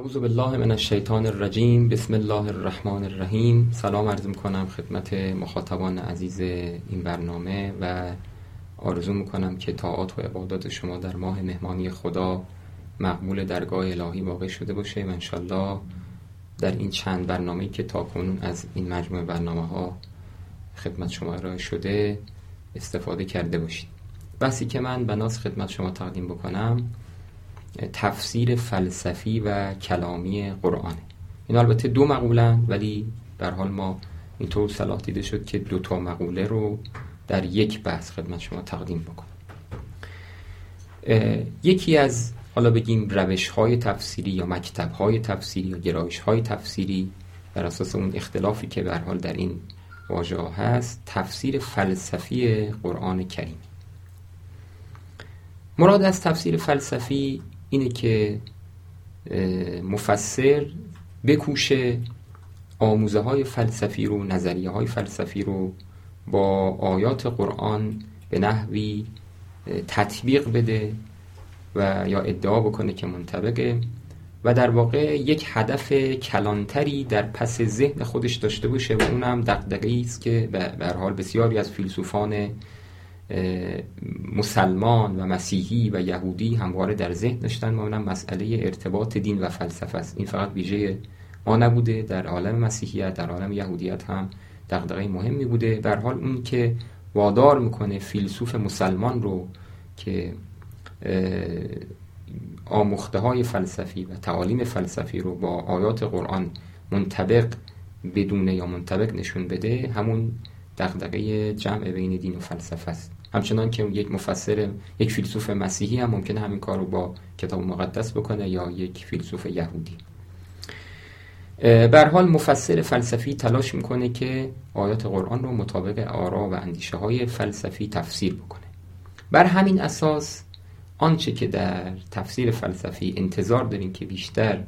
اعوذ بالله من الشیطان الرجیم. بسم الله الرحمن الرحیم. سلام عرض می‌کنم خدمت مخاطبان عزیز این برنامه و آرزو می‌کنم که طاعات و عبادات شما در ماه مهمانی خدا مقبول درگاه الهی واقع شده باشه و انشالله در این چند برنامه که تا کنون از این مجموعه برنامه ها خدمت شما ارائه شده استفاده کرده باشید. بحثی که من بناس خدمت شما تقدیم بکنم تفسیر فلسفی و کلامی قرآنه این البته دو مقولن ولی در حال ما اینطور صلاح دیده شد که دو تا مقوله رو در یک بحث خدمت شما تقدیم بکنم. یکی از حالا بگیم روش های تفسیری یا مکتب های تفسیری یا گرایش های تفسیری بر اساس اون اختلافی که به حال در این واژه هست تفسیر فلسفی قرآن کریم. مراد از تفسیر فلسفی اینه که مفسر بکوشه آموزه های فلسفی رو نظریه های فلسفی رو با آیات قرآن به نحوی تطبیق بده و یا ادعا بکنه که منطبقه و در واقع یک هدف کلانتری در پس ذهن خودش داشته باشه و اونم دقدقی است که به حال بسیاری از فیلسوفان مسلمان و مسیحی و یهودی همواره در ذهن داشتن اونم مسئله ارتباط دین و فلسفه است. این فقط ویژه ما نبوده در عالم مسیحیت در عالم یهودیت هم دقدقه مهمی بوده. در حال اون که وادار می‌کنه فیلسوف مسلمان رو که آموخته های فلسفی و تعالیم فلسفی رو با آیات قرآن منطبق بدونه یا منطبق نشون بده همون دقدقه جمع بین دین و فلسفه است. همچنان که یک مفسر یک فیلسوف مسیحی هم ممکنه همین کار رو با کتاب مقدس بکنه یا یک فیلسوف یهودی. بر حال مفسر فلسفی تلاش می‌کنه که آیات قرآن رو مطابق آرا و اندیشه های فلسفی تفسیر بکنه. بر همین اساس آنچه که در تفسیر فلسفی انتظار داریم که بیشتر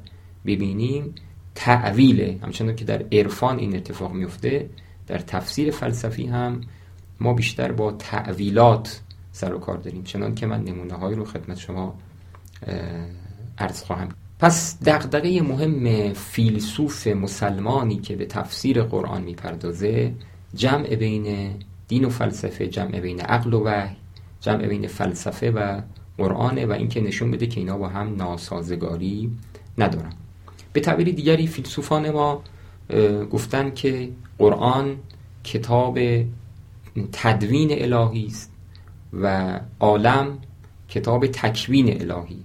ببینیم تعویله همچنان که در عرفان این اتفاق میفته در تفسیر فلسفی هم ما بیشتر با تعویلات سر و کار داریم چنان که من نمونه هایی رو خدمت شما عرض خواهم. پس دقدقه مهم فیلسوف مسلمانی که به تفسیر قرآن می‌پردازه جمع بین دین و فلسفه جمع بین عقل و وحی جمع بین فلسفه و قرآن و اینکه نشون بده که اینا با هم ناسازگاری ندارن. به تعبیر دیگری فیلسوفان ما گفتن که قرآن کتاب تدوین الهی است و عالم کتاب تکوین الهی.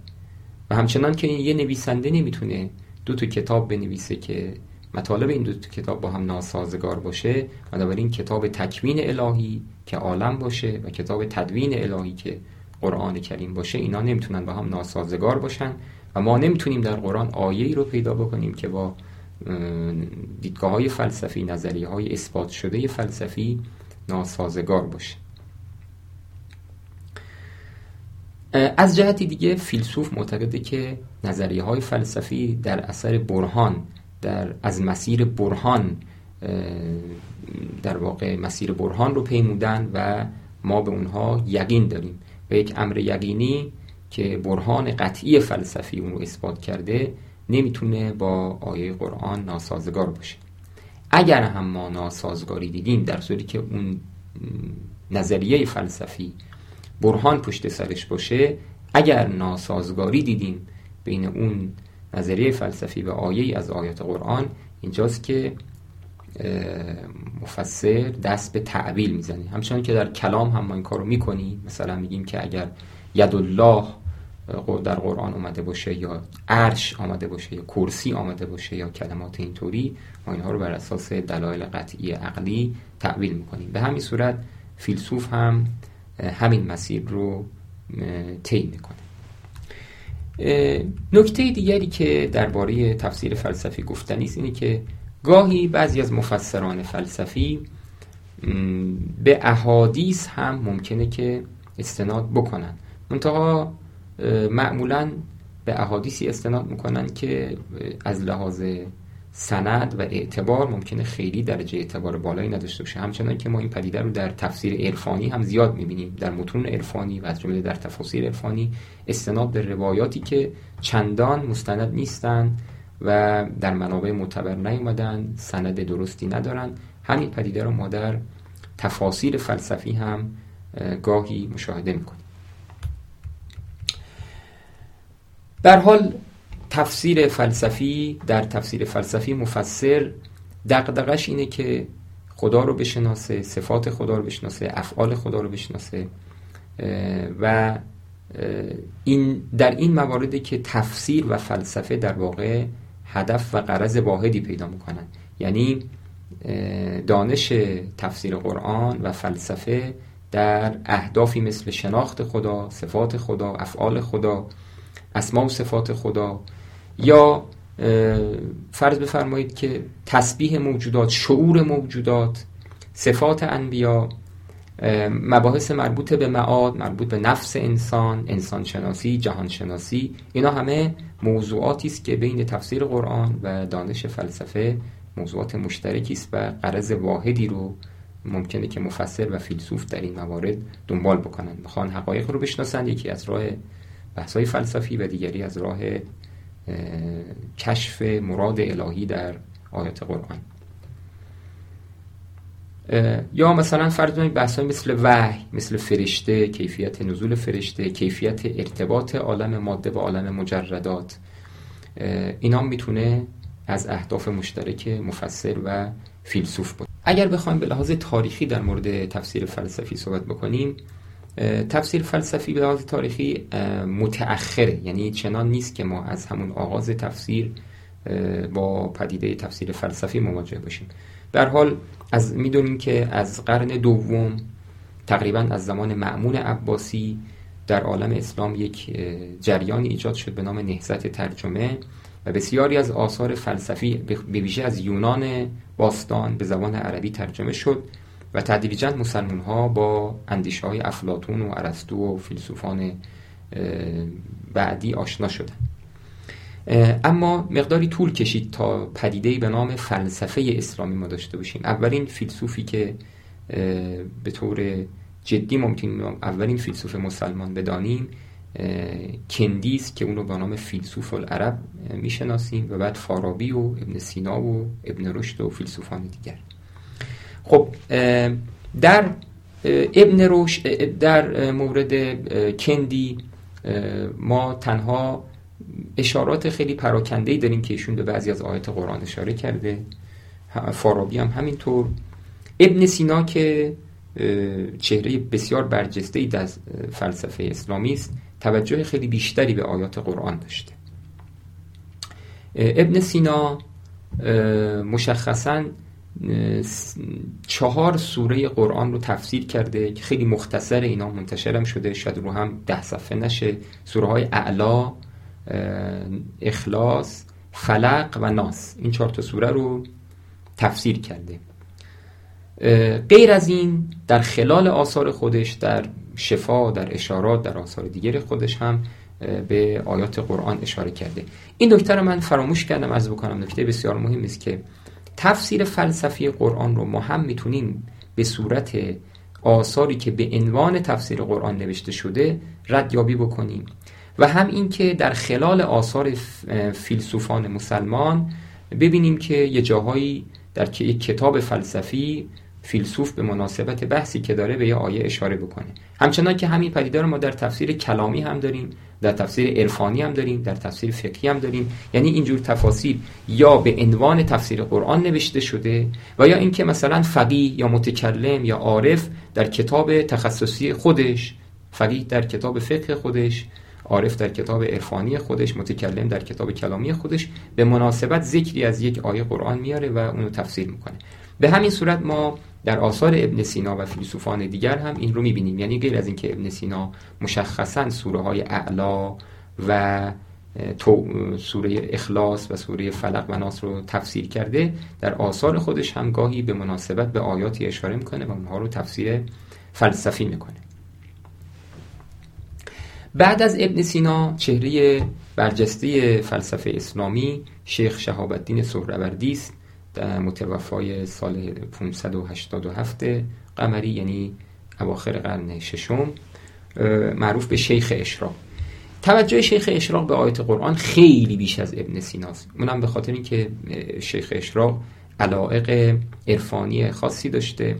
و همچنان که یه نویسنده نمی‌تونه دو تا کتاب بنویسه که مطالب این دو تا کتاب با هم ناسازگار باشه بنابراین کتاب تکوین الهی که عالم باشه و کتاب تدوین الهی که قرآن کریم باشه اینا نمی‌تونن با هم ناسازگار باشن و ما نمی‌تونیم در قرآن آیه ای رو پیدا بکنیم که با دیدگاه های فلسفی نظریه های اثبات شده فلسفی ناسازگار باشه. از جهتی دیگه فیلسوف معتقده که نظریه های فلسفی در اثر برهان در از مسیر برهان در واقع مسیر برهان رو پیمودن و ما به اونها یقین داریم. و یک امر یقینی که برهان قطعی فلسفی اون رو اثبات کرده نمی‌تونه با آیه قرآن ناسازگار باشه. اگر هم ما ناسازگاری دیدیم در صورتی که اون نظریه فلسفی برهان پشت سرش باشه اگر ناسازگاری دیدیم بین اون نظریه فلسفی و آیه از آیات قرآن اینجاست که مفسر دست به تعویل می‌زنه. همچنان که در کلام هم ما این کارو می‌کنیم مثلا میگیم که اگر ید الله در قرآن آمده باشه یا عرش آمده باشه یا کرسی آمده باشه یا کلمات اینطوری ما اینها رو بر اساس دلایل قطعی عقلی تعویل می‌کنیم. به همین صورت فیلسوف هم همین مسیر رو طی می‌کنه. نکته دیگری که درباره تفسیر فلسفی گفتنی است اینه که گاهی بعضی از مفسران فلسفی به احادیث هم ممکنه که استناد بکنن. منتها معمولا به احادیثی استناد می‌کنن که از لحاظ سند و اعتبار ممکنه خیلی درجه اعتبار بالایی نداشته باشه. همچنان که ما این پدیده رو در تفسیر عرفانی هم زیاد می‌بینیم. در متون عرفانی و از جمله در تفاسیر عرفانی استناد به روایاتی که چندان مستند نیستن و در منابع معتبر نیومدن سند درستی ندارن. همین پدیده رو ما در تفاسیر فلسفی هم گاهی مشاهده می‌کنیم. در حال تفسیر فلسفی در تفسیر فلسفی مفسر دقدقش اینه که خدا رو بشناسه صفات خدا رو بشناسه افعال خدا رو بشناسه و این در این مواردی که تفسیر و فلسفه در واقع هدف و قرض واحدی پیدا می‌کنن. یعنی دانش تفسیر قرآن و فلسفه در اهدافی مثل شناخت خدا صفات خدا افعال خدا اسما و صفات خدا. یا فرض بفرمایید که تسبیح موجودات شعور موجودات صفات انبیا مباحث مربوط به معاد مربوط به نفس انسان انسان شناسی جهان شناسی اینا همه موضوعاتی است که بین تفسیر قرآن و دانش فلسفه موضوعات مشترکی است و قرض واحدی رو ممکنه که مفسر و فیلسوف در این موارد دنبال بکنن می‌خوان حقایق رو بشناسن یکی از راه بحث‌های فلسفی و دیگری از راه کشف مراد الهی در آیات قرآن. یا مثلا فرض کنید بحث مثل وحی مثل فرشته کیفیت نزول فرشته کیفیت ارتباط عالم ماده با عالم مجردات اینا می‌تونه از اهداف مشترک مفسر و فیلسوف بود اگر بخوایم به لحاظ تاریخی در مورد تفسیر فلسفی صحبت بکنیم تفسیر فلسفی به لحاظ تاریخی متأخره. یعنی چنان نیست که ما از همون آغاز تفسیر با پدیده تفسیر فلسفی مواجه باشیم. در حال از می‌دونیم که از قرن دوم تقریبا از زمان معمون عباسی در عالم اسلام یک جریانی ایجاد شد به نام نهزت ترجمه و بسیاری از آثار فلسفی به ویژه از یونان باستان به زبان عربی ترجمه شد. و تدریجا مسلمان ها با اندیشه های افلاتون و ارسطو و فیلسوفان بعدی آشنا شدند اما مقداری طول کشید تا پدیده به نام فلسفه اسلامی ما داشته باشیم. اولین فیلسوفی که به طور جدی ممکن اولین فیلسوف مسلمان بدانیم کندیست که اونو به نام فیلسوف العرب می‌شناسیم و بعد فارابی و ابن سینا و ابن رشد و فیلسوفان دیگر. خب در ابن رشد در مورد کندی ما تنها اشارات خیلی پراکنده داریم که ایشون به بعضی از آیات قرآن اشاره کرده. فارابی هم همینطور. ابن سینا که چهره بسیار برجسته ای از فلسفه اسلامی است توجه خیلی بیشتری به آیات قرآن داشته. ابن سینا مشخصا چهار سوره قرآن رو تفسیر کرده که خیلی مختصر اینا منتشرم شده. شاید رو هم ده صفحه نشه. سوره های اعلا اخلاص فلق و ناس. این چهار تا سوره رو تفسیر کرده. غیر از این در خلال آثار خودش در شفا در اشارات در آثار دیگر خودش هم به آیات قرآن اشاره کرده. این نکته رو من فراموش کردم از بکنم. نکته بسیار مهم است که تفسیر فلسفی قرآن رو ما هم می‌تونیم به صورت آثاری که به عنوان تفسیر قرآن نوشته شده ردیابی بکنیم. و هم این که در خلال آثار فیلسوفان مسلمان ببینیم که یه جاهایی در یک کتاب فلسفی فیلسوف به مناسبت بحثی که داره به یه آیه اشاره بکنه. همچنان که همین پدیده رو ما در تفسیر کلامی هم داریم در تفسیر عرفانی هم داریم در تفسیر فقهی هم داریم. یعنی اینجور تفاسیر یا به عنوان تفسیر قرآن نوشته شده و یا اینکه مثلا فقیه یا متکلم یا عارف در کتاب تخصصی خودش فقیه در کتاب فقه خودش عارف در کتاب عرفانی خودش متکلم در کتاب کلامی خودش به مناسبت ذکری از یک آیه قرآن میاره و اونو تفسیر می‌کنه. به همین صورت ما در آثار ابن سینا و فیلسوفان دیگر هم این رو می‌بینیم. یعنی غیر از اینکه ابن سینا مشخصا سوره های اعلا و سوره اخلاص و سوره فلق و ناس رو تفسیر کرده در آثار خودش هم گاهی به مناسبت به آیاتی اشاره می‌کنه و اونها رو تفسیر فلسفی می‌کنه. بعد از ابن سینا چهره برجسته فلسفه اسلامی شیخ شهاب الدین سهروردی است متوفای سال 587 قمری یعنی اواخر قرن ششم معروف به شیخ اشراق. توجه شیخ اشراق به آیت قرآن خیلی بیش از ابن سیناست. اونم به خاطر اینکه شیخ اشراق علائق عرفانی خاصی داشته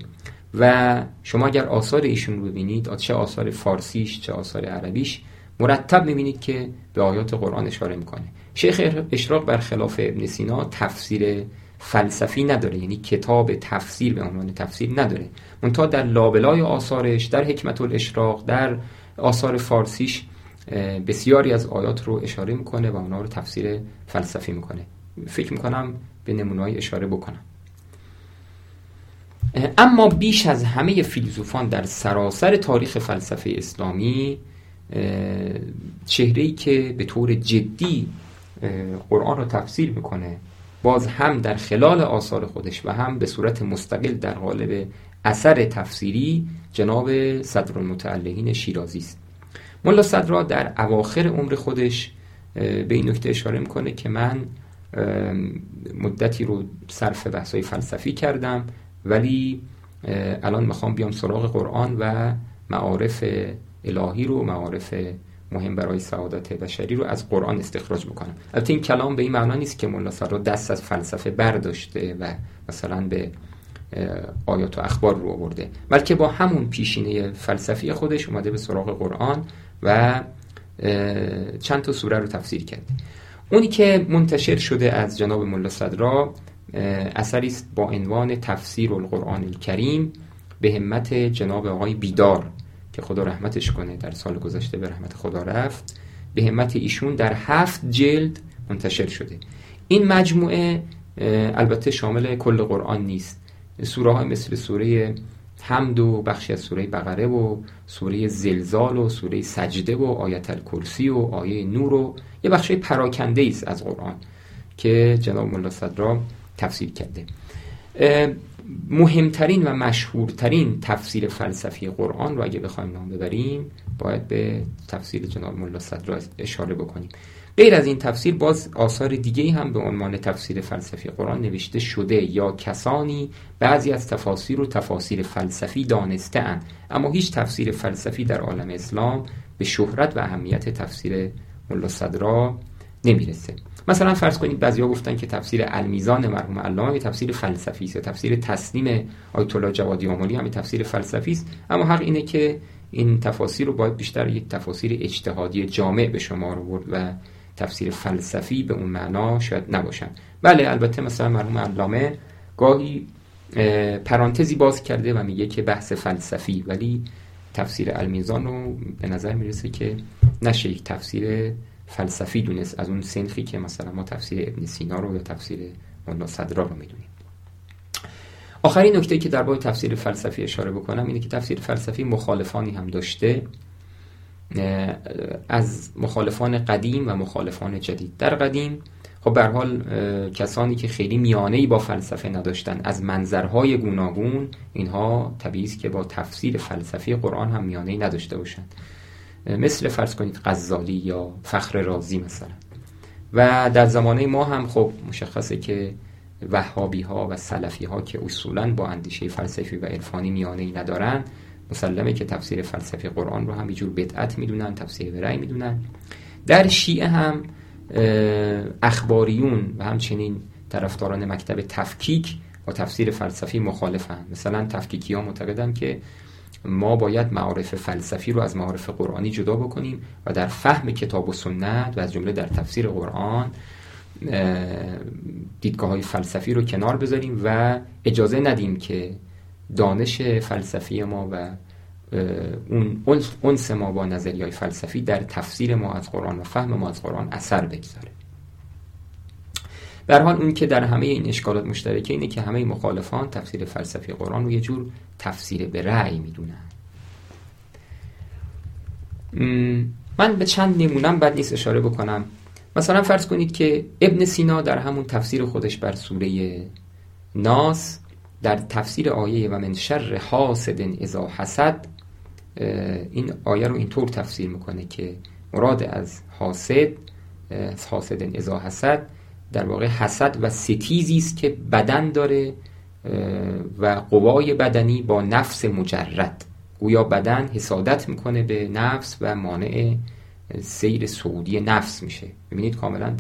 و شما اگر آثار ایشون رو ببینید چه آثار فارسیش چه آثار عربیش مرتب می‌بینید که به آیات قرآن اشاره می‌کنه. شیخ اشراق برخلاف ابن سینا تفسیر فلسفی نداره یعنی کتاب تفسیر به عنوان تفسیر نداره. منتها در لابلای آثارش در حکمت الاشراق در آثار فارسیش بسیاری از آیات رو اشاره می‌کنه و اونا رو تفسیر فلسفی می‌کنه. فکر می‌کنم به نمونه‌های اشاره بکنم. اما بیش از همه فیلسوفان در سراسر تاریخ فلسفه اسلامی چهره که به طور جدی قرآن رو تفسیر می‌کنه باز هم در خلال آثار خودش و هم به صورت مستقل در قالب اثر تفسیری جناب صدر المتعلقین شیرازی است. ملا صدرا در اواخر عمر خودش به این نکته اشاره می‌کنه که من مدتی رو صرف بحثای فلسفی کردم ولی الان می‌خوام بیام سراغ قرآن و معارف الهی رو معارف مهم برای سعادت بشری رو از قرآن استخراج بکنم. البته این کلام به این معنا نیست که ملا صدرا دست از فلسفه برداشته و مثلا به آیات و اخبار رو آورده بلکه با همون پیشینه فلسفی خودش اومده به سراغ قرآن و چند تا سوره رو تفسیر کرد اونی که منتشر شده از جناب ملا صدرا اثری است با عنوان تفسیر القرآن الکریم به همت جناب آقای بیدار. که خدا رحمتش کنه در سال گذشته به رحمت خدا رفت. به همت ایشون در هفت جلد منتشر شده. این مجموعه البته شامل کل قرآن نیست. سوره های مثل سوره حمد و بخشی از سوره بقره و سوره زلزال و سوره سجده و آیت الکرسی و آیه نور و یه بخشی پراکنده است از قرآن که جناب ملا صدرا تفسیر کرده. مهمترین و مشهورترین تفسیر فلسفی قرآن رو اگه بخوایم نام ببریم باید به تفسیر جناب ملا صدرا اشاره بکنیم. غیر از این تفسیر باز آثار دیگه هم به عنوان تفسیر فلسفی قرآن نوشته شده یا کسانی بعضی از تفاسیر و تفاسیر فلسفی دانسته اما هیچ تفسیر فلسفی در عالم اسلام به شهرت و اهمیت تفسیر ملا صدرا نمی‌رسه. مثلا فرض کنید بعضیا گفتن که تفسیر المیزان مرحوم علامه تفسیر فلسفی است تفسیر تسلیم آیت الله جوادی آملی هم تفسیر فلسفی است. اما حق اینه که این تفاسیر رو باید بیشتر یک تفاسیر اجتهادی جامع به شما رو برد و تفسیر فلسفی به اون معنا شاید نباشن. بله البته مثلا مرحوم علامه گاهی پرانتزی باز کرده و میگه که بحث فلسفی ولی تفسیر المیزان رو به نظر می‌رسه که نشه یک تفسیر فلسفی دونست از اون سنخی که مثلا ما تفسیر ابن سینا رو یا تفسیر مولا صدرا رو می‌دونیم. آخرین نکته که در باید تفسیر فلسفی اشاره بکنم اینه که تفسیر فلسفی مخالفانی هم داشته از مخالفان قدیم و مخالفان جدید. در قدیم خب به حال کسانی که خیلی میانه‌ای با فلسفه نداشتن از منظرهای گوناگون اینها طبیعی که با تفسیر فلسفی قرآن هم میانه‌ای نداشته باشند. مثل فرض کنید غزالی یا فخر رازی مثلا. و در زمانه ما هم خب مشخصه که وهابی ها و سلفی ها که اصولا با اندیشه فلسفی و عرفانی میانه ای ندارن مسلمه که تفسیر فلسفی قرآن رو هم جور بدعت می‌دونن تفسیر برای می‌دونن. در شیعه هم اخباریون و همچنین طرفداران مکتب تفکیک با تفسیر فلسفی مخالفن. مثلا تفکیکی ها معتقدن که ما باید معارف فلسفی رو از معارف قرآنی جدا بکنیم و در فهم کتاب و سنت و از جمله در تفسیر قرآن دیدگاه های فلسفی رو کنار بذاریم و اجازه ندیم که دانش فلسفی ما و اون انس ما با نظری های فلسفی در تفسیر ما از قرآن و فهم ما از قرآن اثر بگذاره. در حال اون که در همه این اشکالات مشترکه اینه که همه مخالفان تفسیر فلسفی قرآن رو یه جور تفسیر به رأی می‌دونن. من به چند نمونم بد نیست اشاره بکنم. مثلا فرض کنید که ابن سینا در همون تفسیر خودش بر سوره ناس در تفسیر آیه و من شر حاسد اذا حسد این آیه رو اینطور تفسیر می‌کنه که مراد از حاسد از حاسد اذا حسد در واقع حسد و ستیزی است که بدن داره و قوای بدنی با نفس مجرد. گویا بدن حسادت می‌کنه به نفس و مانع سیر سعودی نفس میشه. ببینید کاملا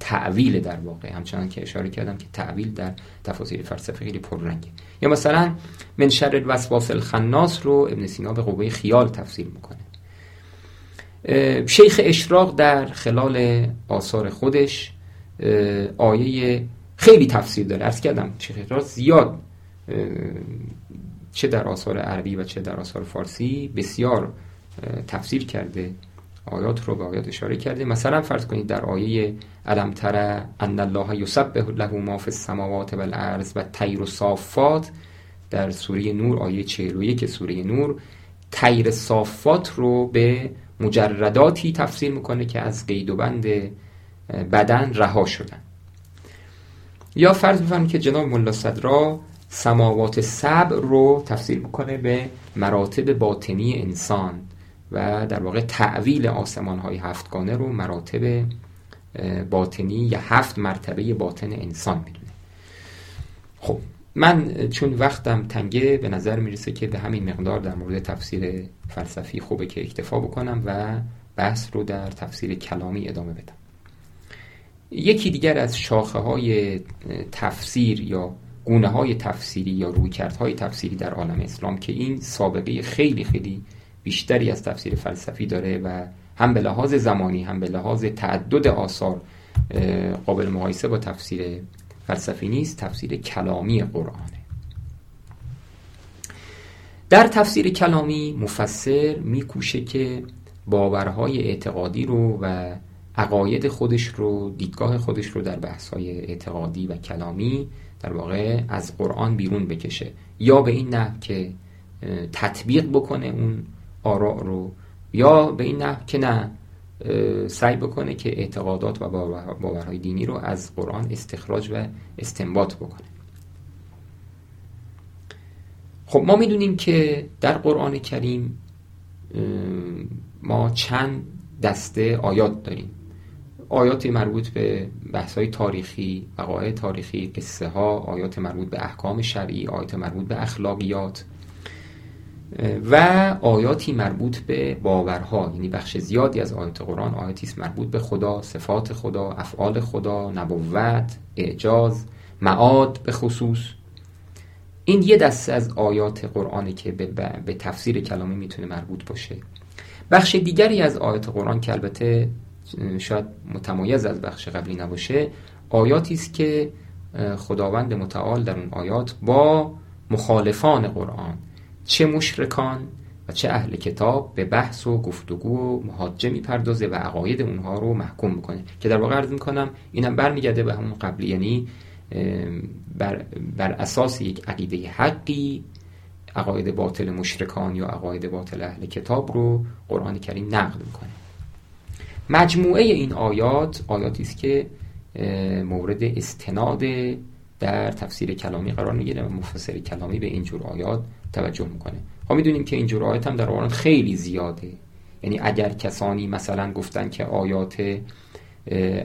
تعویل در واقع. همچنان که اشاره کردم که تعویل در تفاسیر فلسفه خیلی پررنگه. یا مثلا من شر الوسواس الخناس رو ابن سینا به قوه خیال تفسیر می‌کنه. شیخ اشراق در خلال آثار خودش آیه خیلی تفسیر داره. ارز کردم شیخ زیاد چه در آثار عربی و چه در آثار فارسی بسیار تفسیر کرده. آیات رو به آیات اشاره کرده. مثلا فرض کنید در آیه علم تر ان الله یسبح له ما فی السماوات و الارض و تیر صافات در سوره نور آیه 41 سوره نور تیر صافات رو به مجرداتی تفسیر می‌کنه که از قید و بند بدن رها شدن. یا فرض بفرمایید که جناب ملا صدرا سماوات سبع رو تفسیر می‌کنه به مراتب باطنی انسان و در واقع تعویل آسمان های هفتگانه رو مراتب باطنی یا هفت مرتبه باطن انسان می‌دونه. خب من چون وقتم تنگه به نظر می‌رسه که به همین مقدار در مورد تفسیر فلسفی خوبه که اکتفا بکنم و بحث رو در تفسیر کلامی ادامه بدم. یکی دیگر از شاخه های تفسیر یا گونه های تفسیری یا رویکردهای تفسیری در عالم اسلام که این سابقه خیلی خیلی بیشتری از تفسیر فلسفی داره و هم به لحاظ زمانی هم به لحاظ تعدد آثار قابل مقایسه با تفسیر فلسفی نیست تفسیر کلامی قرآنه. در تفسیر کلامی مفسر میکوشه که باورهای اعتقادی رو و عقاید خودش رو دیدگاه خودش رو در بحث‌های اعتقادی و کلامی در واقع از قرآن بیرون بکشه. یا به این نحو که تطبیق بکنه اون آراء رو یا به این نحو که نه سعی بکنه که اعتقادات و باورهای دینی رو از قرآن استخراج و استنباط بکنه. خب ما می‌دونیم که در قرآن کریم ما چند دسته آیات داریم. آیات مربوط به بحث های تاریخی وقایع تاریخی قصه ها آیات مربوط به احکام شرعی آیات مربوط به اخلاقیات و آیاتی مربوط به باورها یعنی بخش زیادی از آیات قرآن آیاتی است مربوط به خدا صفات خدا افعال خدا نبوت اعجاز معاد به خصوص. این یه دسته از آیات قرآنی که به, به تفسیر کلامی می‌تونه مربوط باشه. بخش دیگری از آیات قرآن که البته شاید متمایز از بخش قبلی نباشه آیاتی است که خداوند متعال در اون آیات با مخالفان قرآن چه مشرکان و چه اهل کتاب به بحث و گفتگو و محاجه می‌پردازه و عقاید اونها رو محکوم می‌کنه. که در واقع عرض می‌کنم اینم برمیگرده به همون قبلی یعنی بر, بر اساس یک عقیده حقی عقاید باطل مشرکان یا عقاید باطل اهل کتاب رو قرآن کریم نقد می‌کنه. مجموعه این آیات آیاتی است که مورد استناد در تفسیر کلامی قرار می‌گیره و مفسر کلامی به اینجور آیات توجه می‌کنه. ما می‌دونیم که اینجور آیات هم در قرآن خیلی زیاده. یعنی اگر کسانی مثلا گفتن که آیات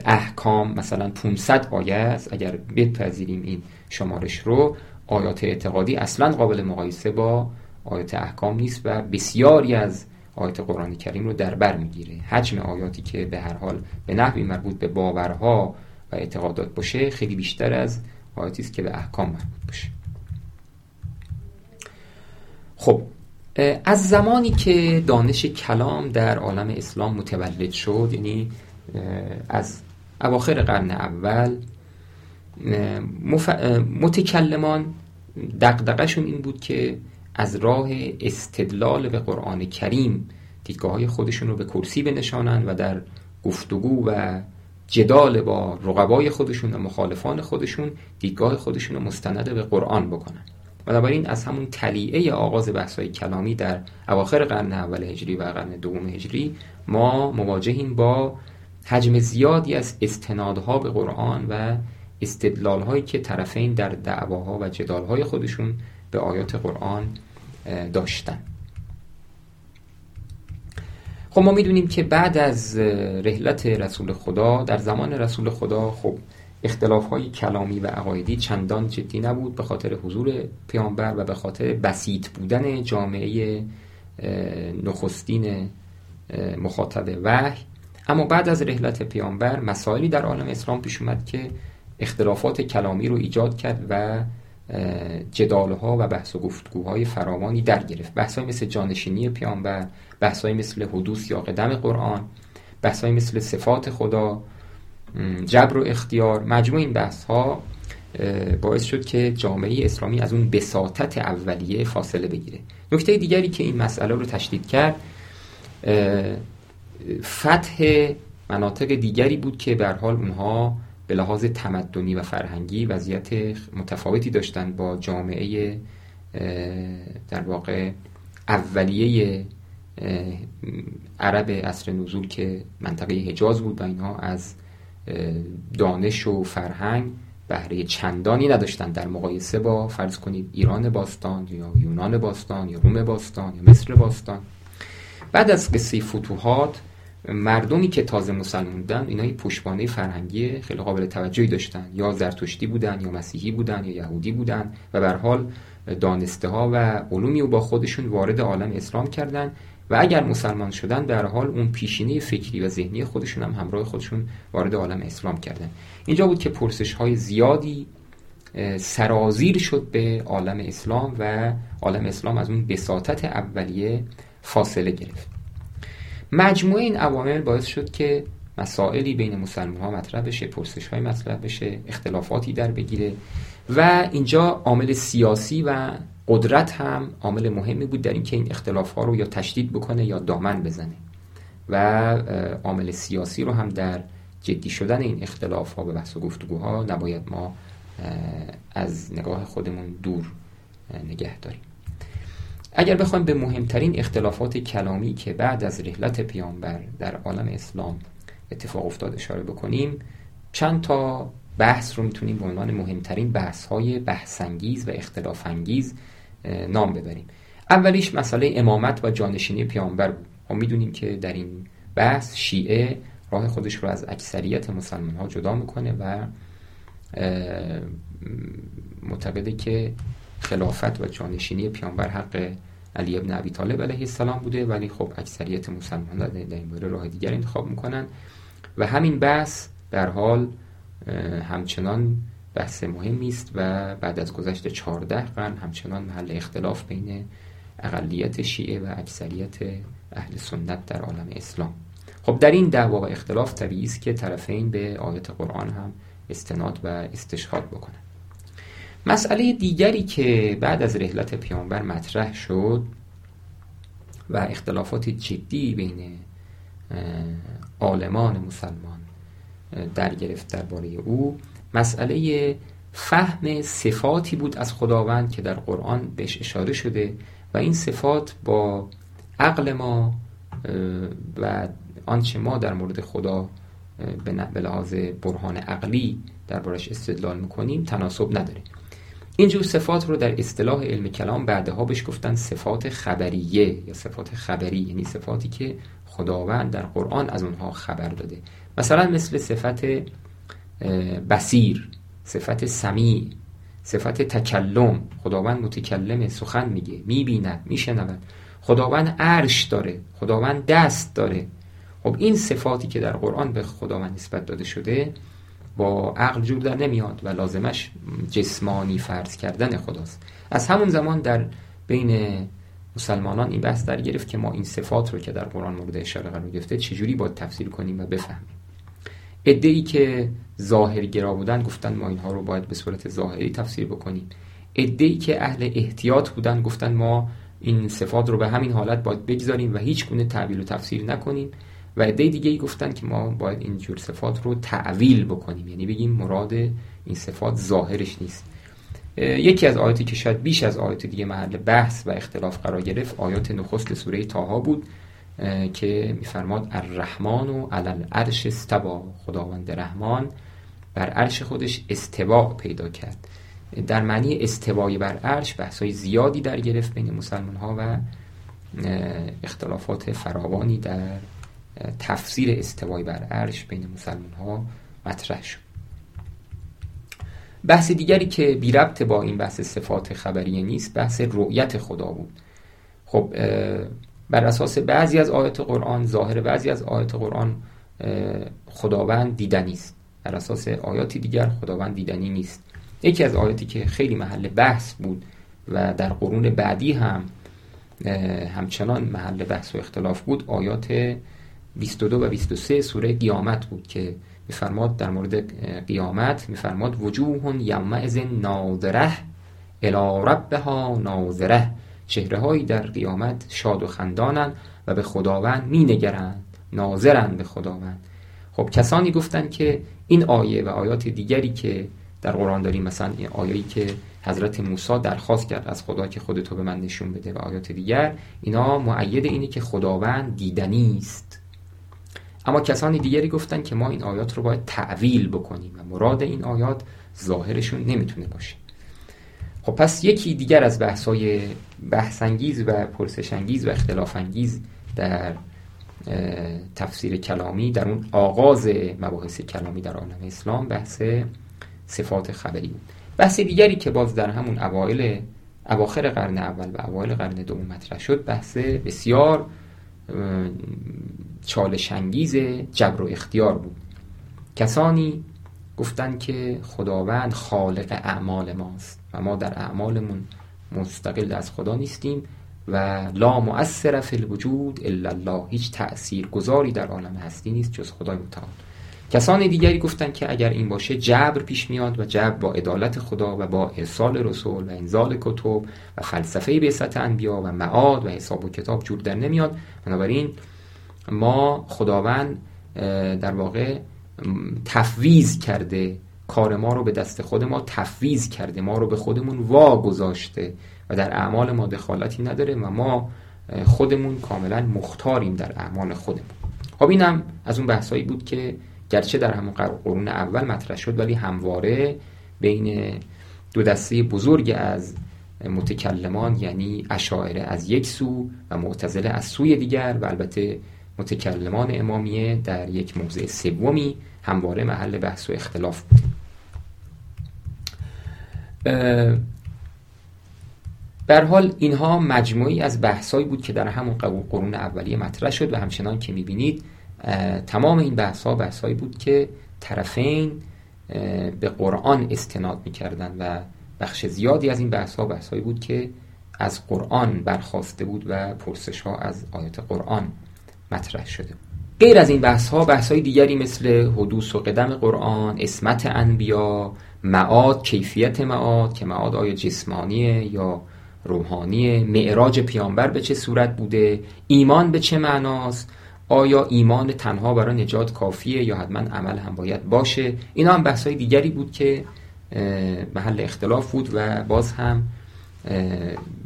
احکام مثلا 500 آیه است اگر بپذیریم این شمارش رو آیات اعتقادی اصلا قابل مقایسه با آیات احکام نیست و بسیاری از آیات قرآن کریم رو در بر می‌گیره. حجم آیاتی که به هر حال به نحوی مربوط به باورها و اعتقادات باشه خیلی بیشتر از آیاتی است که به احکام مربوط باشه. خب از زمانی که دانش کلام در عالم اسلام متولد شد یعنی از اواخر قرن اول متکلمان دقدقشون این بود که از راه استدلال به قرآن کریم دیدگاه های خودشون رو به کرسی بنشانن و در گفتگو و جدال با رقبای خودشون و مخالفان خودشون دیدگاه خودشون رو مستند به قرآن بکنن. بنابراین از همون تلیعه آغاز بحث‌های کلامی در اواخر قرن اول هجری و قرن دوم هجری ما مواجهیم با حجم زیادی از استنادها به قرآن و استدلالهایی که طرفین در دعواها و جدالهای خودشون به آیات قرآن داشتن. خب ما می‌دونیم که بعد از رحلت رسول خدا در زمان رسول خدا خب اختلاف های کلامی و عقایدی چندان جدی نبود به خاطر حضور پیامبر و به خاطر بسیط بودن جامعه نخستین مخاطب وحی. اما بعد از رحلت پیامبر مسائلی در عالم اسلام پیش اومد که اختلافات کلامی رو ایجاد کرد و جدالها و بحث و گفتگوهای فراوانی در گرفت. بحثای مثل جانشینی پیامبر بحثای مثل حدوث یا قدم قرآن بحثای مثل صفات خدا جبر و اختیار مجموع این بحث ها باعث شد که جامعه اسلامی از اون بساطت اولیه فاصله بگیره. نکته دیگری که این مسئله رو تشدید کرد فتح مناطق دیگری بود که به حال اونها به لحاظ تمدنی و فرهنگی وضعیت متفاوتی داشتند با جامعه در واقع اولیه عرب عصر نزول که منطقه حجاز بود و اینها از دانش و فرهنگ بهره چندانی نداشتند. در مقایسه با فرض کنید ایران باستان یا یونان باستان یا روم باستان یا مصر باستان. بعد از قصه فتوحات مردمی که تازه مسلمان بودن اینا پشتوانه فرهنگی خیلی قابل توجهی داشتن. یا زرتشتی بودن یا مسیحی بودن یا یهودی بودن و به حال دانسته ها و علومی رو با خودشون وارد عالم اسلام کردن و اگر مسلمان شدن در حال اون پیشینه فکری و ذهنی خودشون هم همراه خودشون وارد عالم اسلام کردن. اینجا بود که پرسش های زیادی سرازیر شد به عالم اسلام و عالم اسلام از اون بساطت اولیه فاصله گرفت. مجموعه این عوامل باعث شد که مسائلی بین مسلمان ها مطرح بشه پرسش های مطرح بشه اختلافاتی در بگیره. و اینجا عامل سیاسی و قدرت هم عامل مهمی بود در اینکه این اختلاف ها رو یا تشدید بکنه یا دامن بزنه. و عامل سیاسی رو هم در جدی شدن این اختلاف ها به بحث و گفتگوها نباید ما از نگاه خودمون دور نگه داریم. اگر بخوایم به مهمترین اختلافات کلامی که بعد از رحلت پیامبر در عالم اسلام اتفاق افتاد اشاره بکنیم چند تا بحث رو می‌تونیم به عنوان مهمترین بحث های بحثانگیز و اختلاف انگیز نام ببریم. اولیش مسئله امامت و جانشینی پیامبر بود. ما می‌دونیم که در این بحث شیعه راه خودش رو از اکثریت مسلمان ها جدا می‌کنه و معتقده که خلافت و جانشینی پیامبر حق علی ابن ابی طالب علیه السلام بوده ولی خب اکثریت مسلمان در این باره راه دیگر انتخاب می‌کنن. و همین بحث در حال همچنان بحث مهمی است و بعد از گذشت 14 قرن همچنان محل اختلاف بین اقلیت شیعه و اکثریت اهل سنت در عالم اسلام. خب در این دعوا و اختلاف طبیعی است که طرفین به آیات قرآن هم استناد و استشهاد بکنن مسئله دیگری که بعد از رحلت پیامبر مطرح شد و اختلافات جدی بین عالمان مسلمان در گرفت درباره او مسئله فهم صفاتی بود از خداوند که در قرآن بهش اشاره شده و این صفات با عقل ما و آنچه ما در مورد خدا به لحاظ برهان عقلی دربارش استدلال می‌کنیم تناسب نداره. اینجور صفات رو در اصطلاح علم کلام بعدها بهش گفتن صفات خبریه یا صفات خبری یعنی صفاتی که خداوند در قرآن از اونها خبر داده. مثلا مثل صفت بسیر صفت سمیع صفت تکلم. خداوند متکلم سخن میگه می‌بیند میشنود. خداوند عرش داره خداوند دست داره. خب این صفاتی که در قرآن به خداوند نسبت داده شده با عقل جور در نمیاد و لازمش جسمانی فرض کردن خداست. از همون زمان در بین مسلمانان این بحث در گرفت که ما این صفات رو که در قرآن مورد اشاره قرار گرفته چجوری باید تفسیر کنیم و بفهمیم. ای که ظاهرگرا بودن گفتن ما اینها رو باید به صورت ظاهری تفسیر بکنیم. ای که اهل احتیاط بودن گفتن ما این صفات رو به همین حالت باید بگذاریم و هیچ گونه تعبیل و تفسیر نکنیم. و عده دیگه ای گفتن که ما باید این جور صفات رو تعویل بکنیم. یعنی بگیم مراد این صفات ظاهرش نیست. یکی از آیاتی که شاید بیش از آیات دیگه محل بحث و اختلاف قرار گرفت آیات نخست سوره تاها بود که میفرماد الرحمن و علل عرش استوا خداوند رحمان بر عرش خودش استوا پیدا کرد. در معنی استوای بر عرش بحث های زیادی در گرفت بین مسلمان ها و اختلافات فراوانی در تفسیر استوای بر عرش بین مسلمان ها مطرح شد. بحث دیگری که بی ربط با این بحث صفات خبریه نیست بحث رؤیت خدا بود. خب بر اساس بعضی از آیات قرآن ظاهر بعضی از آیات قرآن خداوند دیدنی است. بر اساس آیاتی دیگر خداوند دیدنی نیست. یکی از آیاتی که خیلی محل بحث بود و در قرون بعدی هم همچنان محل بحث و اختلاف بود آیات 22 و 23 سوره قیامت بود که میفرماد در مورد قیامت میفرماد وجوه یومئذ ناظره الی ربها ناظره. چهره هایی در قیامت شاد و خندانند و به خداوند می نگرند ناظرند به خداوند. خب کسانی گفتند که این آیه و آیات دیگری که در قرآن داریم مثلا این آیه‌ای که حضرت موسی درخواست کرد از خدا که خودتو به من نشون بده و آیات دیگر اینا معید اینه که خداوند دیدنی است. اما کسانی دیگری گفتن که ما این آیات رو باید تعویل بکنیم و مراد این آیات ظاهرشون نمی‌تونه باشه. خب پس یکی دیگر از بحث‌های بحثانگیز و پرسشانگیز و اختلافانگیز در تفسیر کلامی در اون آغاز مباحث کلامی در عالم اسلام بحث صفات خبری بود. بحث دیگری که باز در همون اوایل اواخر قرن اول و اوایل قرن دوم مطرح شد بحث بسیار چالشانگیز جبر و اختیار بود. کسانی گفتن که خداوند خالق اعمال ماست و ما در اعمالمون مستقل از خدا نیستیم و لا مؤثر فی الوجود الا الله هیچ تأثیر گذاری در عالم هستی نیست جز خدای متعال. کسان دیگری گفتند که اگر این باشه جبر پیش میاد و جبر با عدالت خدا و با ارسال رسول و انزال کتب و فلسفه بعثت انبیا و معاد و حساب و کتاب جور در نمیاد. بنابراین ما خداوند در واقع تفویض کرده کار ما رو به دست خود ما تفویض کرده ما رو به خودمون وا گذاشته و در اعمال ما دخالتی نداره و ما خودمون کاملا مختاریم در اعمال خودمون. خب اینم از اون بحثایی بود که گرچه در همون قرون اول مطرح شد ولی همواره بین دو دسته بزرگ از متکلمان یعنی اشاعره از یک سو و معتزله از سوی دیگر و البته متکلمان امامیه در یک موضع سومی همواره محل بحث و اختلاف بود در حال اینها مجموعی از بحثایی بود که در همون قرون اولیه مطرح شد و همچنان که می‌بینید تمام این بحث ها بحث هایی بود که طرفین به قرآن استناد می‌کردن و بخش زیادی از این بحث ها بحث بود که از قرآن برخواسته بود و پرسش ها از آیات قرآن مطرح شده. غیر از این بحث ها بحث های دیگری مثل حدوث و قدم قرآن اسمت انبیا معاد کیفیت معاد که معاد آیا جسمانیه یا روحانی معراج پیامبر به چه صورت بوده ایمان به چه معناست آیا ایمان تنها برای نجات کافیه یا حتما عمل هم باید باشه. اینا هم بحث های دیگری بود که محل اختلاف بود و باز هم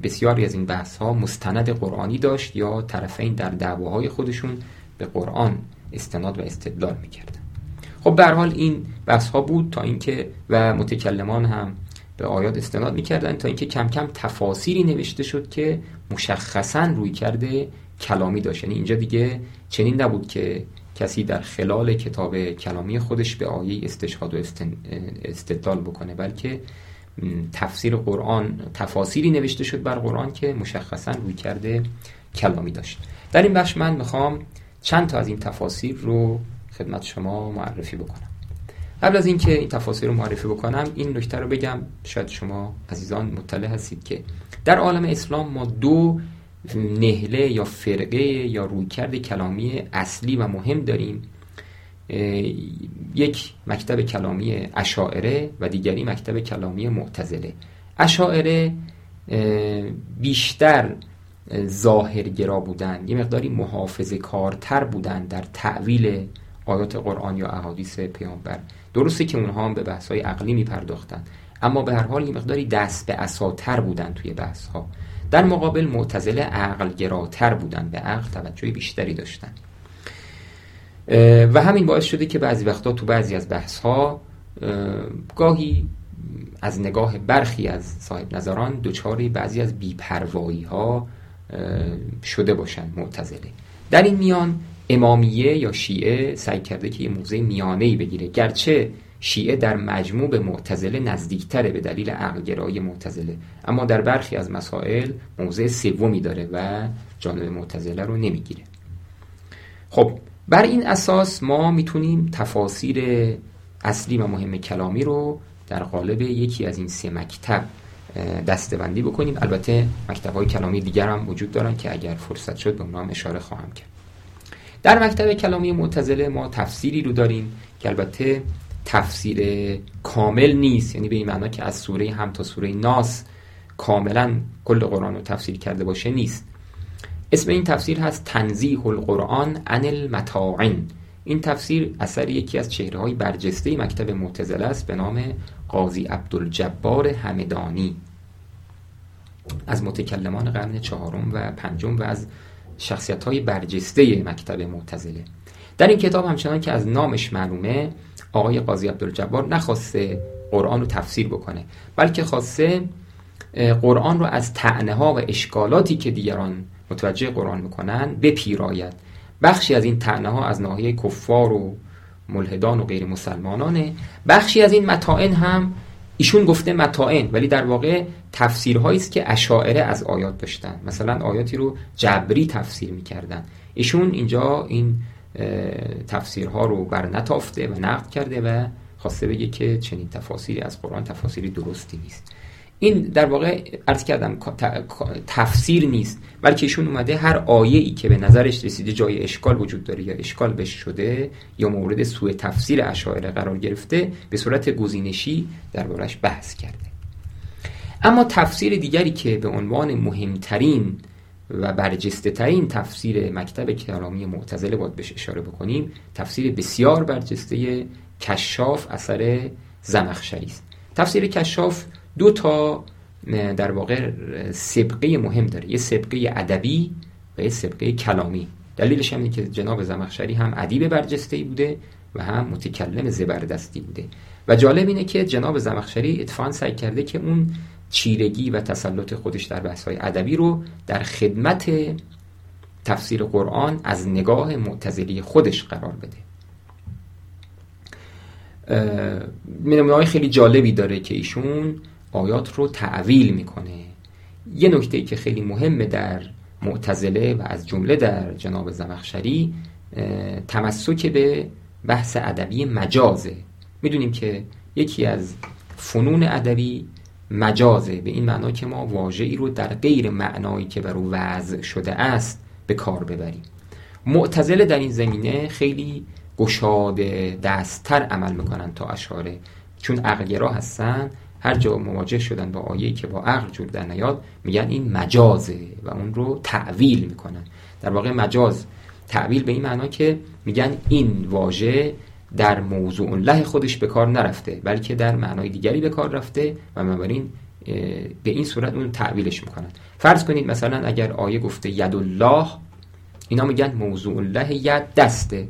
بسیاری از این بحث ها مستند قرآنی داشت یا طرفین در دعواهای خودشون به قرآن استناد و استدلال می‌کردن. خب به حال این بحث ها بود تا اینکه و متکلمان هم به آیات استناد می‌کردن تا اینکه کم کم تفاسیری نوشته شد که مشخصا روی کرده کلامی داشت. یعنی اینجا دیگه چنین نبود که کسی در خلال کتاب کلامی خودش به آیه استشهاد و استدلال بکنه بلکه تفسیر قرآن تفاسیری نوشته شد بر قرآن که مشخصا روی کرده کلامی داشت. در این بخش من می‌خوام چند تا از این تفاسیر رو خدمت شما معرفی بکنم. قبل از اینکه این تفاسیر رو معرفی بکنم این نکته رو بگم. شاید شما عزیزان مطلع هستید که در عالم اسلام ما دو نهله یا فرقه یا رویکرد کلامی اصلی و مهم داریم. یک مکتب کلامی اشاعره و دیگری مکتب کلامی معتزله. اشاعره بیشتر ظاهرگرا بودن یه مقداری محافظه کارتر بودن در تعویل آیات قرآن یا احادیث پیامبر. درسته که اونها هم به بحث های عقلی می اما به هر حال یه مقداری دست به اساتر بودن توی بحث ها در مقابل معتزله عقل گراتر بودن به عقل توجه بیشتری داشتن و همین باعث شده که بعضی وقتا تو بعضی از بحث ها گاهی از نگاه برخی از صاحب نظران دچار بعضی از بیپروایی ها شده باشند معتزله. در این میان امامیه یا شیعه سعی کرده که یه موضع میانه ای بگیره. گرچه شیعه در مجموع به معتزله نزدیکتره به دلیل عقلگرایی معتزله. اما در برخی از مسائل موضع سومی داره و جانب معتزله رو نمی‌گیره. خب بر این اساس ما می‌تونیم تفاسیر اصلی و مهم کلامی رو در قالب یکی از این سه مکتب دستبندی بکنیم. البته مکتب های کلامی دیگر هم وجود دارن که اگر فرصت شد به اونها اشاره خواهم کرد. در مکتب کلامی معتزله ما تفسیری رو داریم که البته تفسیر کامل نیست. یعنی به این معنا که از سوره هم تا سوره ناس کاملا کل قرآن رو تفسیر کرده باشه نیست. اسم این تفسیر هست تنزیح القرآن عن المتاعن. این تفسیر اثر یکی از چهره های برجسته مکتب معتزله است به نام قاضی عبدالجبار همدانی از متکلمان قرن چهارم و پنجم و از شخصیت های برجسته مکتب معتزله. در این کتاب همچنان که از نامش معلومه آقای قاضی عبدالجبار نخواسته قرآن رو تفسیر بکنه بلکه خواسته قرآن رو از تعنه ها و اشکالاتی که دیگران متوجه قرآن می‌کنن بپیراید. بخشی از این تعنه ها از ناحیه کفار و ملحدان و غیر مسلمانانه. بخشی از این متائن هم ایشون گفته متائن ولی در واقع تفسیرهایی است که اشاعره از آیات داشتن. مثلا آیاتی رو جبری تفسیر می‌کردن. ایشون اینجا این تفسیرها رو بر نتافته و نقد کرده و خواسته بگه که چنین تفاسیری از قرآن تفاسیری درستی نیست. این در واقع ارز کردم تفسیر نیست بلکه ایشون اومده هر آیه ای که به نظرش رسیده جای اشکال وجود داره یا اشکال بهش شده یا مورد سوء تفسیر اشاعره قرار گرفته به صورت گزینشی دربارش بحث کرده. اما تفسیر دیگری که به عنوان مهمترین و برجسته ترین تفسیر مکتب کلامی معتزله باید بهش اشاره بکنیم تفسیر بسیار برجسته کشاف اثر زمخشری است. تفسیر کشاف دو تا در واقع سبقه مهم داره. یه سبقه ادبی و یه سبقه کلامی. دلیلش هم که جناب زمخشری هم ادیب برجسته بوده و هم متکلم زبردستی بوده. و جالب اینه که جناب زمخشری اتفاقا سعی کرده که اون چیرگی و تسلط خودش در بحث های ادبی رو در خدمت تفسیر قرآن از نگاه معتزلی خودش قرار بده. نمونه خیلی جالبی داره که ایشون آیات رو تعویل می‌کنه. یه نکته که خیلی مهمه در معتزله و از جمله در جناب زمخشری تمسک به بحث ادبی مجازه. می‌دونیم که یکی از فنون ادبی مجازه به این معنا که ما واژه‌ای رو در غیر معنایی که بر او وضع شده است به کار ببریم. معتزله در این زمینه خیلی گشاده دستتر عمل می‌کنن تا اشاره چون عقلگرا هستن هر جا مواجه شدن با آیه که با عقل جور در نیاد میگن این مجازه و اون رو تعویل می‌کنن. در واقع مجاز تعویل به این معنا که میگن این واژه در موضوع له خودش به کار نرفته بلکه در معنای دیگری به کار رفته و بنابراین به این صورت اون تعویلش می‌کنن. فرض کنید مثلا اگر آیه گفته ید الله اینا میگن موضوع له ید دسته.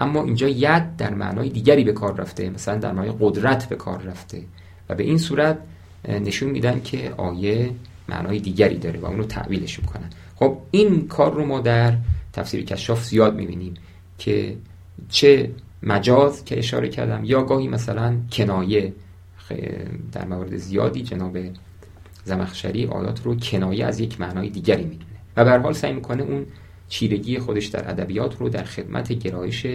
اما اینجا ید در معنای دیگری به کار رفته مثلا در معنای قدرت به کار رفته. و به این صورت نشون میدن که آیه معنای دیگری داره و اونو تعویلش می‌کنن. خب این کار رو ما در تفسیر کشاف زیاد می‌بینیم که چه مجاز که اشاره کردم یا گاهی مثلا کنایه در موارد زیادی جناب زمخشری آیات رو کنایه از یک معنای دیگری می‌دونه و به حال سعی می‌کنه اون چیرگی خودش در ادبیات رو در خدمت گرایش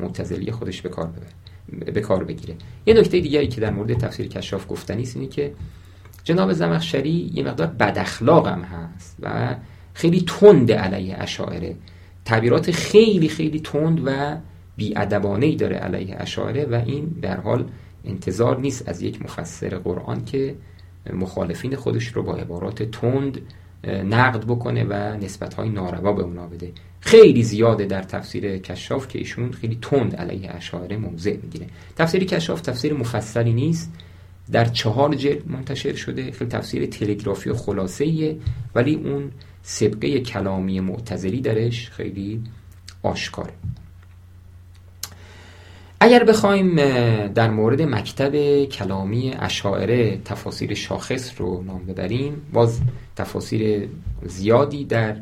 معتزلی خودش به کار ببره. به کار بگیره. یه نکته دیگری که در مورد تفسیر کشاف گفتنی است اینه که جناب زمخشری یه مقدار بد اخلاق هم هست و خیلی تند علیه اشاعره. تعبیرات خیلی خیلی تند و بیادبانه ای داره علیه اشاعره و این در حال انتظار نیست از یک مفسر قرآن که مخالفین خودش رو با عبارات تند نقد بکنه و نسبت های ناروا به اونا بده. خیلی زیاده در تفسیر کشاف که ایشون خیلی تند علیه اشاعره موضع می‌گیره. تفسیر کشاف تفسیر مفصلی نیست در چهار جلد منتشر شده خیلی تفسیر تلگرافی و خلاصه ولی اون سبقه کلامی معتزلی درش خیلی آشکاره. اگر بخوایم در مورد مکتب کلامی اشاعره تفاسیر شاخص رو نام ببریم باز تفاسیر زیادی در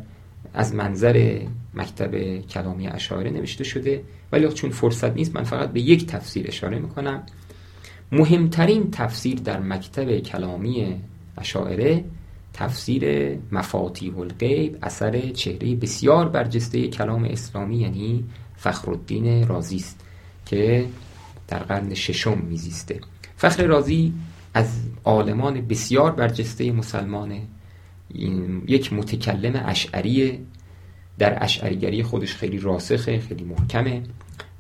از منظر مکتب کلامی اشاعره نوشته شده ولی چون فرصت نیست من فقط به یک تفسیر اشاره می‌کنم. مهمترین تفسیر در مکتب کلامی اشاعره تفسیر مفاتیح الغیب اثر چهره بسیار برجسته کلام اسلامی یعنی فخرالدین رازی است که در قرن ششم میزیسته. فخر رازی از عالمان بسیار برجسته مسلمانه یک متکلم اشعریه. در اشعریگری خودش خیلی راسخه خیلی محکمه.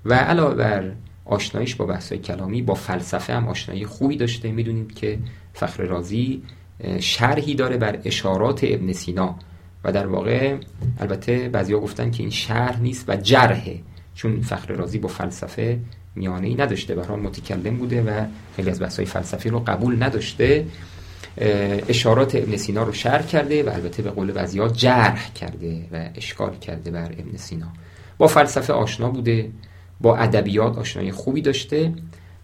و علاوه بر آشنایش با بحث کلامی با فلسفه هم آشنایی خوبی داشته. می‌دونید که فخر رازی شرحی داره بر اشارات ابن سینا. و در واقع البته بعضیا گفتن که این شرح نیست و جرحه. چون فخر رازی با فلسفه میانه ای نداشته برای متکلم بوده و خیلی از بحث های فلسفی رو قبول نداشته. اشارات ابن سینا رو شرح کرده و البته به قول بعضیا جرح کرده و اشکال کرده بر ابن سینا. با فلسفه آشنا بوده با ادبیات آشنایی خوبی داشته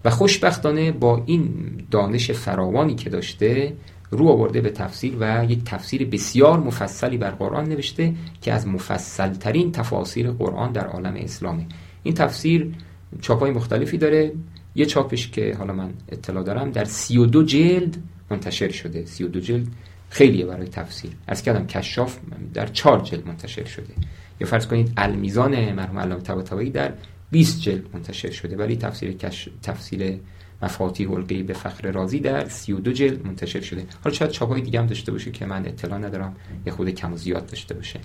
و خوشبختانه با این دانش فراوانی که داشته رو آورده به تفسیر و یک تفسیر بسیار مفصلی بر قرآن نوشته که از مفصلترین تفاسیر قرآن در عالم اسلامه. این تفسیر چاپای مختلفی داره. یه چاپش که حالا من اطلاع دارم در سی و دو جلد منتشر شده. سی و دو جلد خیلیه برای تفسیر از کردم کشاف در چهار جلد منتشر شده. یا فرض کنید المیزان مرحوم علامه طباطبایی در 20 جلد منتشر شده. ولی تفسیر کش... تفسیر مفاتیح الغیب فخر رازی در 32 جلد منتشر شده. حالا شاید چاپای دیگه هم داشته باشه که من اطلاع ندارم. یه خود کم و زیاد داشته باشه.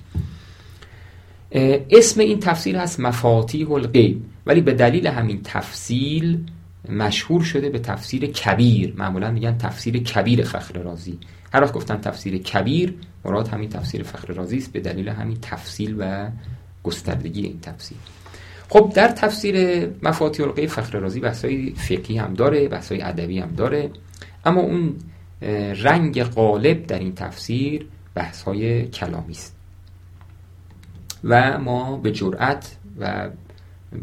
اسم این تفسیر هست مفاتیح الغیب ولی به دلیل همین تفصیل مشهور شده به تفسیر کبیر. معمولا میگن تفسیر کبیر فخر رازی هر وقت گفتن تفسیر کبیر مراد همین تفسیر فخر رازی است به دلیل همین تفصیل و گستردگی این تفسیر. خب در تفسیر مفاتیح الغیب فخر رازی بحثای فقهی هم داره بحثای ادبی هم داره. اما اون رنگ غالب در این تفسیر بحثای کلامی است. و ما به جرأت و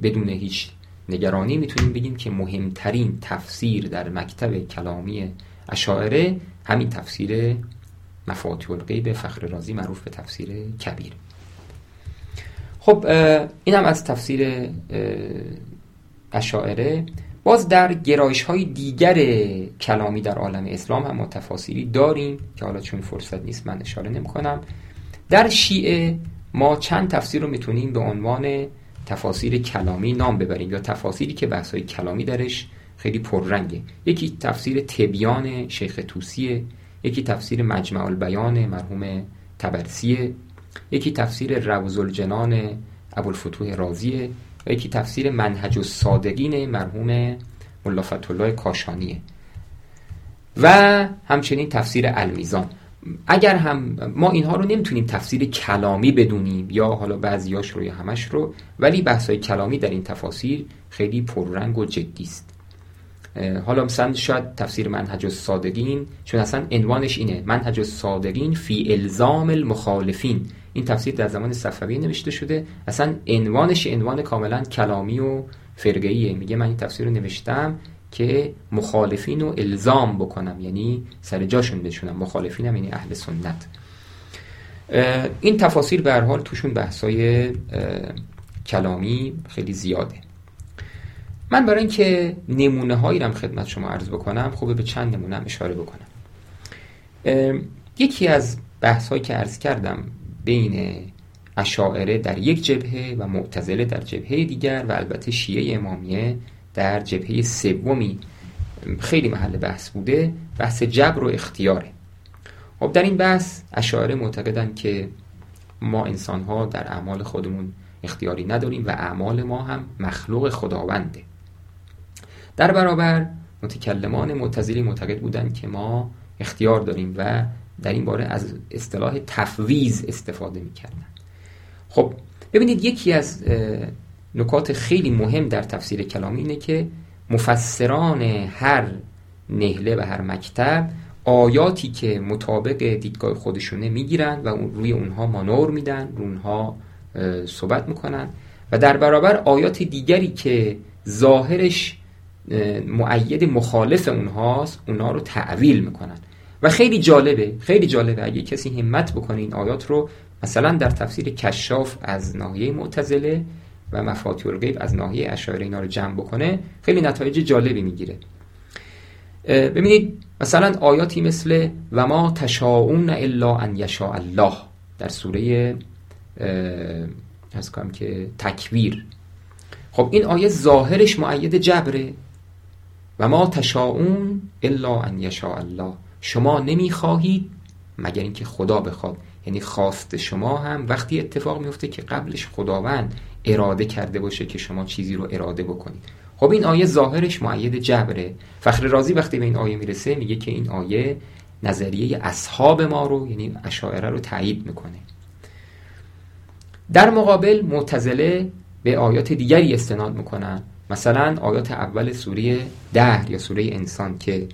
بدون هیچ نگرانی می‌تونیم بگیم که مهمترین تفسیر در مکتب کلامی اشاعره همین تفسیر مفاتیح الغیب فخر رازی معروف به تفسیر کبیر. خب این هم از تفسیر اشاعره. باز در گرایش های دیگر کلامی در عالم اسلام هم ما داریم که حالا چون فرصت نیست من اشاره نمی کنم در شیعه ما چند تفسیر رو می‌تونیم به عنوان تفاسیر کلامی نام ببریم یا تفاسیری که بحث کلامی درش خیلی پررنگه. یکی تفسیر تبیان شیخ توسیه یکی تفسیر مجمع البیان مرحوم تبرسیه یکی تفسیر روز الجنان ابوالفتوح رازیه و یکی تفسیر منهج الصادقین مرحوم ملا الله کاشانیه. و همچنین تفسیر المیزان. اگر هم ما اینها رو نمی‌تونیم تفسیر کلامی بدونیم یا حالا بعضیاش رو یا همش رو ولی بحثای کلامی در این تفاسیر خیلی پررنگ و جدی است. حالا مثلا شاید تفسیر منهج الصادقین چون اصلا عنوانش اینه منهج الصادقین فی الزام المخالفین. این تفسیر در زمان صفوی نوشته شده. اصلا عنوانش عنوان کاملا کلامی و فرقه‌ایه. میگه من این تفسیر رو نوشتم که مخالفین رو الزام بکنم یعنی سر جاشون بشونم. مخالفین هم یعنی اهل سنت. این تفاسیر به هر حال توشون بحثای کلامی خیلی زیاده. من برای اینکه نمونه هایی رو خدمت شما عرض بکنم خوبه به چند نمونه هم اشاره بکنم. یکی از بحث هایی که عرض کردم بین اشاعره در یک جبهه و معتزله در جبهه دیگر و البته شیعه امامیه در جبهه سومی خیلی محل بحث بوده بحث جبر و اختیاره. خب در این بحث اشاعره معتقدن که ما انسان ها در اعمال خودمون اختیاری نداریم و اعمال ما هم مخلوق خداونده. در برابر متکلمان معتزلی معتقد بودند که ما اختیار داریم و در این باره از اصطلاح تفویض استفاده می‌کردن. خب ببینید یکی از نکات خیلی مهم در تفسیر کلامی اینه که مفسران هر نهله و هر مکتب آیاتی که مطابق دیدگاه خودشونه می‌گیرن و روی اونها مانور میدن روی اونها صحبت می‌کنن و در برابر آیات دیگری که ظاهرش معید مخالف اونهاست اونها رو تعویل می‌کنن. و خیلی جالبه خیلی جالبه اگه کسی همت بکنه این آیات رو مثلا در تفسیر کشاف از ناحیه معتزله و مفاتیح الغیب از ناحیه اشاعره اینا رو جمع بکنه خیلی نتایج جالبی می‌گیره. ببینید مثلا آیاتی مثل و ما تشاؤون الا ان یشاء الله در سوره از کنم که تکویر خب این آیه ظاهرش معید جبره. و ما تشاؤون الا ان یشاء الله شما نمی‌خواهید مگر اینکه خدا بخواد. یعنی خواست شما هم وقتی اتفاق میفته که قبلش خداوند اراده کرده باشه که شما چیزی رو اراده بکنید. خب این آیه ظاهرش معید جبره. فخر رازی وقتی به این آیه می‌رسه میگه که این آیه نظریه اصحاب ما رو یعنی اشاعره رو تایید می‌کنه. در مقابل معتزله به آیات دیگری استناد می‌کنن. مثلا آیات اول سوره ده یا سوره انسان که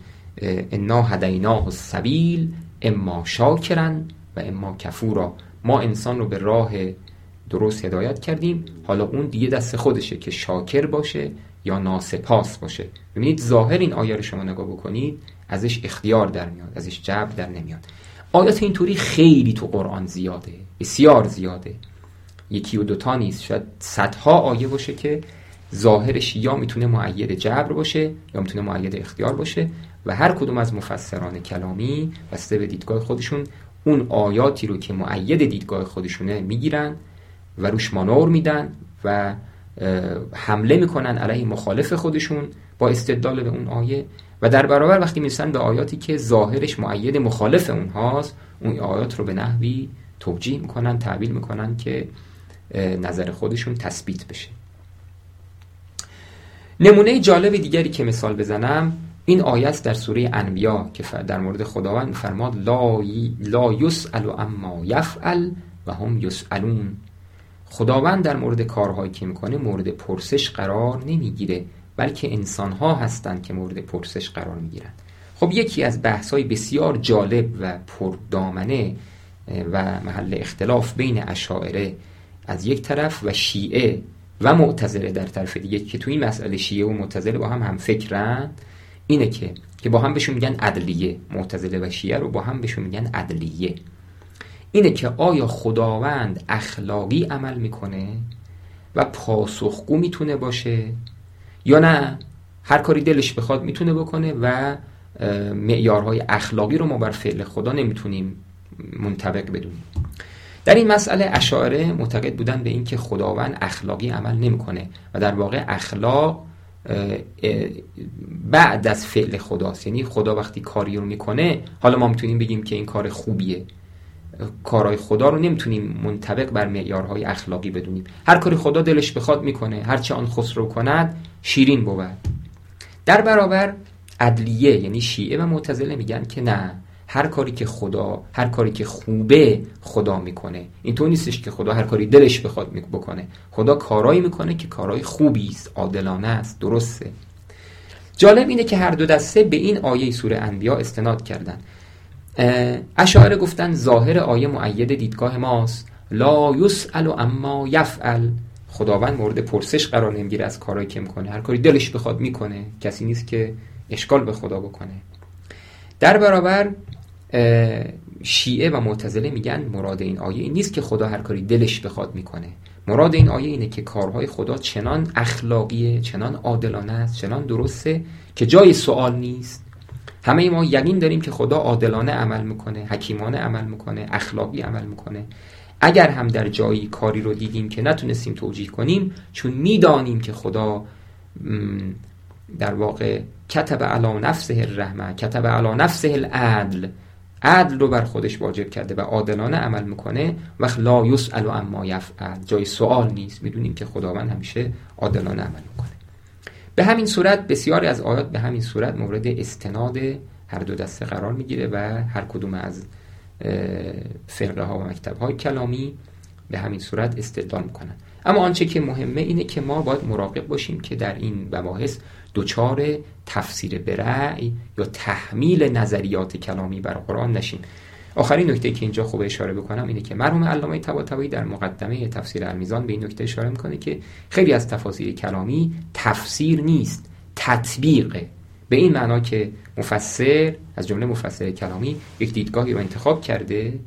انا هدیناه السبیل اما شاکرن و اما کفورا. ما انسان رو به راه درست هدایت کردیم. حالا اون دیگه دست خودشه که شاکر باشه یا ناسپاس باشه. ببینید ظاهر این آیه رو شما نگاه بکنید ازش اختیار در میاد ازش جبر در نمیاد. آیات اینطوری خیلی تو قرآن زیاده بسیار زیاده. یکی و دوتا نیست شاید صدها آیه باشه که ظاهرش یا می‌تونه معید جبر باشه یا می‌تونه معید اختیار باشه و هر کدوم از مفسران کلامی بسته به دیدگاه خودشون اون آیاتی رو که معید دیدگاه خودشونه می‌گیرن و روش مانور میدن و حمله می‌کنن علیه مخالف خودشون با استدلال به اون آیه. و در برابر وقتی می‌رسن به آیاتی که ظاهرش معید مخالف اونهاست اون آیات رو به نحوی توجیه می‌کنن تعبیل می‌کنن که نظر خودشون تثبیت بشه. نمونه جالب دیگری که مثال بزنم این آیت در سوره انبیا که در مورد خداوند فرماد لا, لا یسأل اما یفعل و هم یسألون. خداوند در مورد کارهایی که می‌کنه مورد پرسش قرار نمی‌گیره بلکه انسانها هستند که مورد پرسش قرار می‌گیرن خب یکی از بحث های بسیار جالب و پردامنه و محل اختلاف بین اشاعره از یک طرف و شیعه و معتزله در طرف دیگه که تو این مسئله شیعه و معتزله با هم هم فکرن اینه که که با هم بهشون میگن عدلیه معتزله و شیعه رو با هم بهشون میگن عدلیه. اینه که آیا خداوند اخلاقی عمل می‌کنه و پاسخگو می‌تونه باشه یا نه؟ هر کاری دلش بخواد می‌تونه بکنه و معیارهای اخلاقی رو ما بر فعل خدا نمی‌تونیم منطبق بدونیم. در این مسئله اشاعره معتقد بودن به اینکه خداوند اخلاقی عمل نمی‌کنه و در واقع اخلاق بعد از فعل خداست. یعنی خدا وقتی کاری رو می‌کنه حالا ما می‌تونیم بگیم که این کار خوبیه. کارهای خدا رو نمی‌تونیم منطبق بر معیارهای اخلاقی بدونیم. هر کاری خدا دلش بخواد می‌کنه هر چه آن خسرو کند شیرین بود. در برابر عدلیه یعنی شیعه و معتزله میگن که نه هر کاری که خدا هر کاری که خوبه خدا می‌کنه. اینطور نیستش که خدا هر کاری دلش بخواد بکنه. خدا کارایی می‌کنه که کارهای خوبی است عادلانه است درسته. جالب اینه که هر دو دسته به این آیه سوره انبیا استناد کردن. اشاعره گفتن ظاهر آیه معید دیدگاه ماست. لا یسأل اما یفعل. خداوند مورد پرسش قرار نمی‌گیره از کارهایی که می‌کنه. هر کاری دلش بخواد می‌کنه. کسی نیست که اشکال به خدا بکنه. در برابر شیعه و معتزله میگن مراد این آیه این نیست که خدا هر کاری دلش بخواد می‌کنه. مراد این آیه اینه که کارهای خدا چنان اخلاقیه چنان عادلانه است چنان درسته که جای سوال نیست. همه ما یقین داریم که خدا عادلانه عمل می‌کنه حکیمانه عمل می‌کنه اخلاقی عمل می‌کنه. اگر هم در جایی کاری رو دیدیم که نتونستیم توجیه کنیم چون می‌دانیم که خدا در واقع کتب علا نفسه الرحمه کتب علا نفسه العدل. عدل رو بر خودش واجب کرده و عادلانه عمل می‌کنه. و لا یسأل اما یفعل. جای سوال نیست. می‌دونیم که خداوند همیشه عادلانه عمل می‌کنه. به همین صورت بسیاری از آیات به همین صورت مورد استناد هر دو دسته قرار می‌گیره و هر کدوم از فرقه ها و مکتب های کلامی به همین صورت استدلال می‌کنن. اما آنچه که مهمه اینه که ما باید مراقب باشیم که در این مباحث دچار تفسیر برعی یا تحمیل نظریات کلامی بر قرآن نشیم. آخرین نکته که اینجا خوب اشاره بکنم اینه که مرحوم علامه طباطبایی در مقدمه تفسیر المیزان به این نکته اشاره می‌کنه که خیلی از تفاسیر کلامی تفسیر نیست تطبیقه به این معنا که مفسر از جمله مفسر کلامی یک دیدگاهی رو انتخاب کرده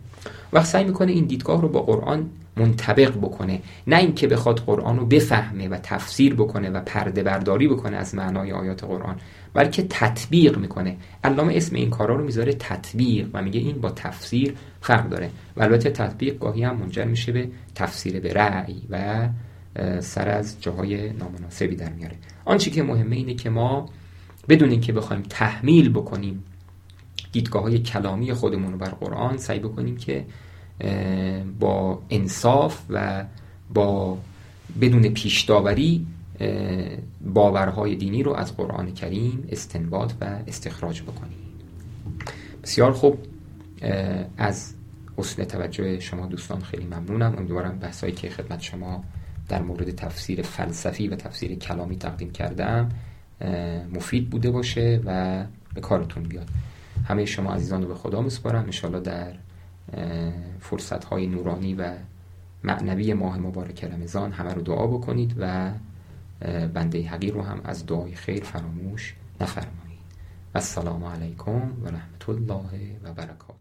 و سعی می‌کنه این دیدگاه رو با قرآن منطبق بکنه. نه اینکه بخواد قرآن رو بفهمه و تفسیر بکنه و پرده برداری بکنه از معنای آیات قرآن بلکه تطبیق می‌کنه. علامه اسم این کارا رو می‌ذاره تطبیق و میگه این با تفسیر فرق داره. و البته تطبیق گاهی هم منجر میشه به تفسیر به رأی و سر از جاهای نامناسبی در میاره. آنچه که مهمه اینه که ما بدون اینکه بخوایم تحمیل بکنیم دیدگاه های کلامی خودمون رو بر قرآن سعی بکنیم که با انصاف و با بدون پیش داوری باورهای دینی رو از قرآن کریم استنباط و استخراج بکنیم. بسیار خوب. از حسن توجه شما دوستان خیلی ممنونم. امیدوارم بحثایی که خدمت شما در مورد تفسیر فلسفی و تفسیر کلامی تقدیم کردم مفید بوده باشه و به کارتون بیاد. همه شما عزیزان رو به خدا میسپارم. انشاءالله در فرصت های نورانی و معنوی ماه مبارک رمضان همه رو دعا بکنید و بنده حقیر رو هم از دعای خیر فراموش نفرمایید. السلام علیکم و رحمت الله و برکاته.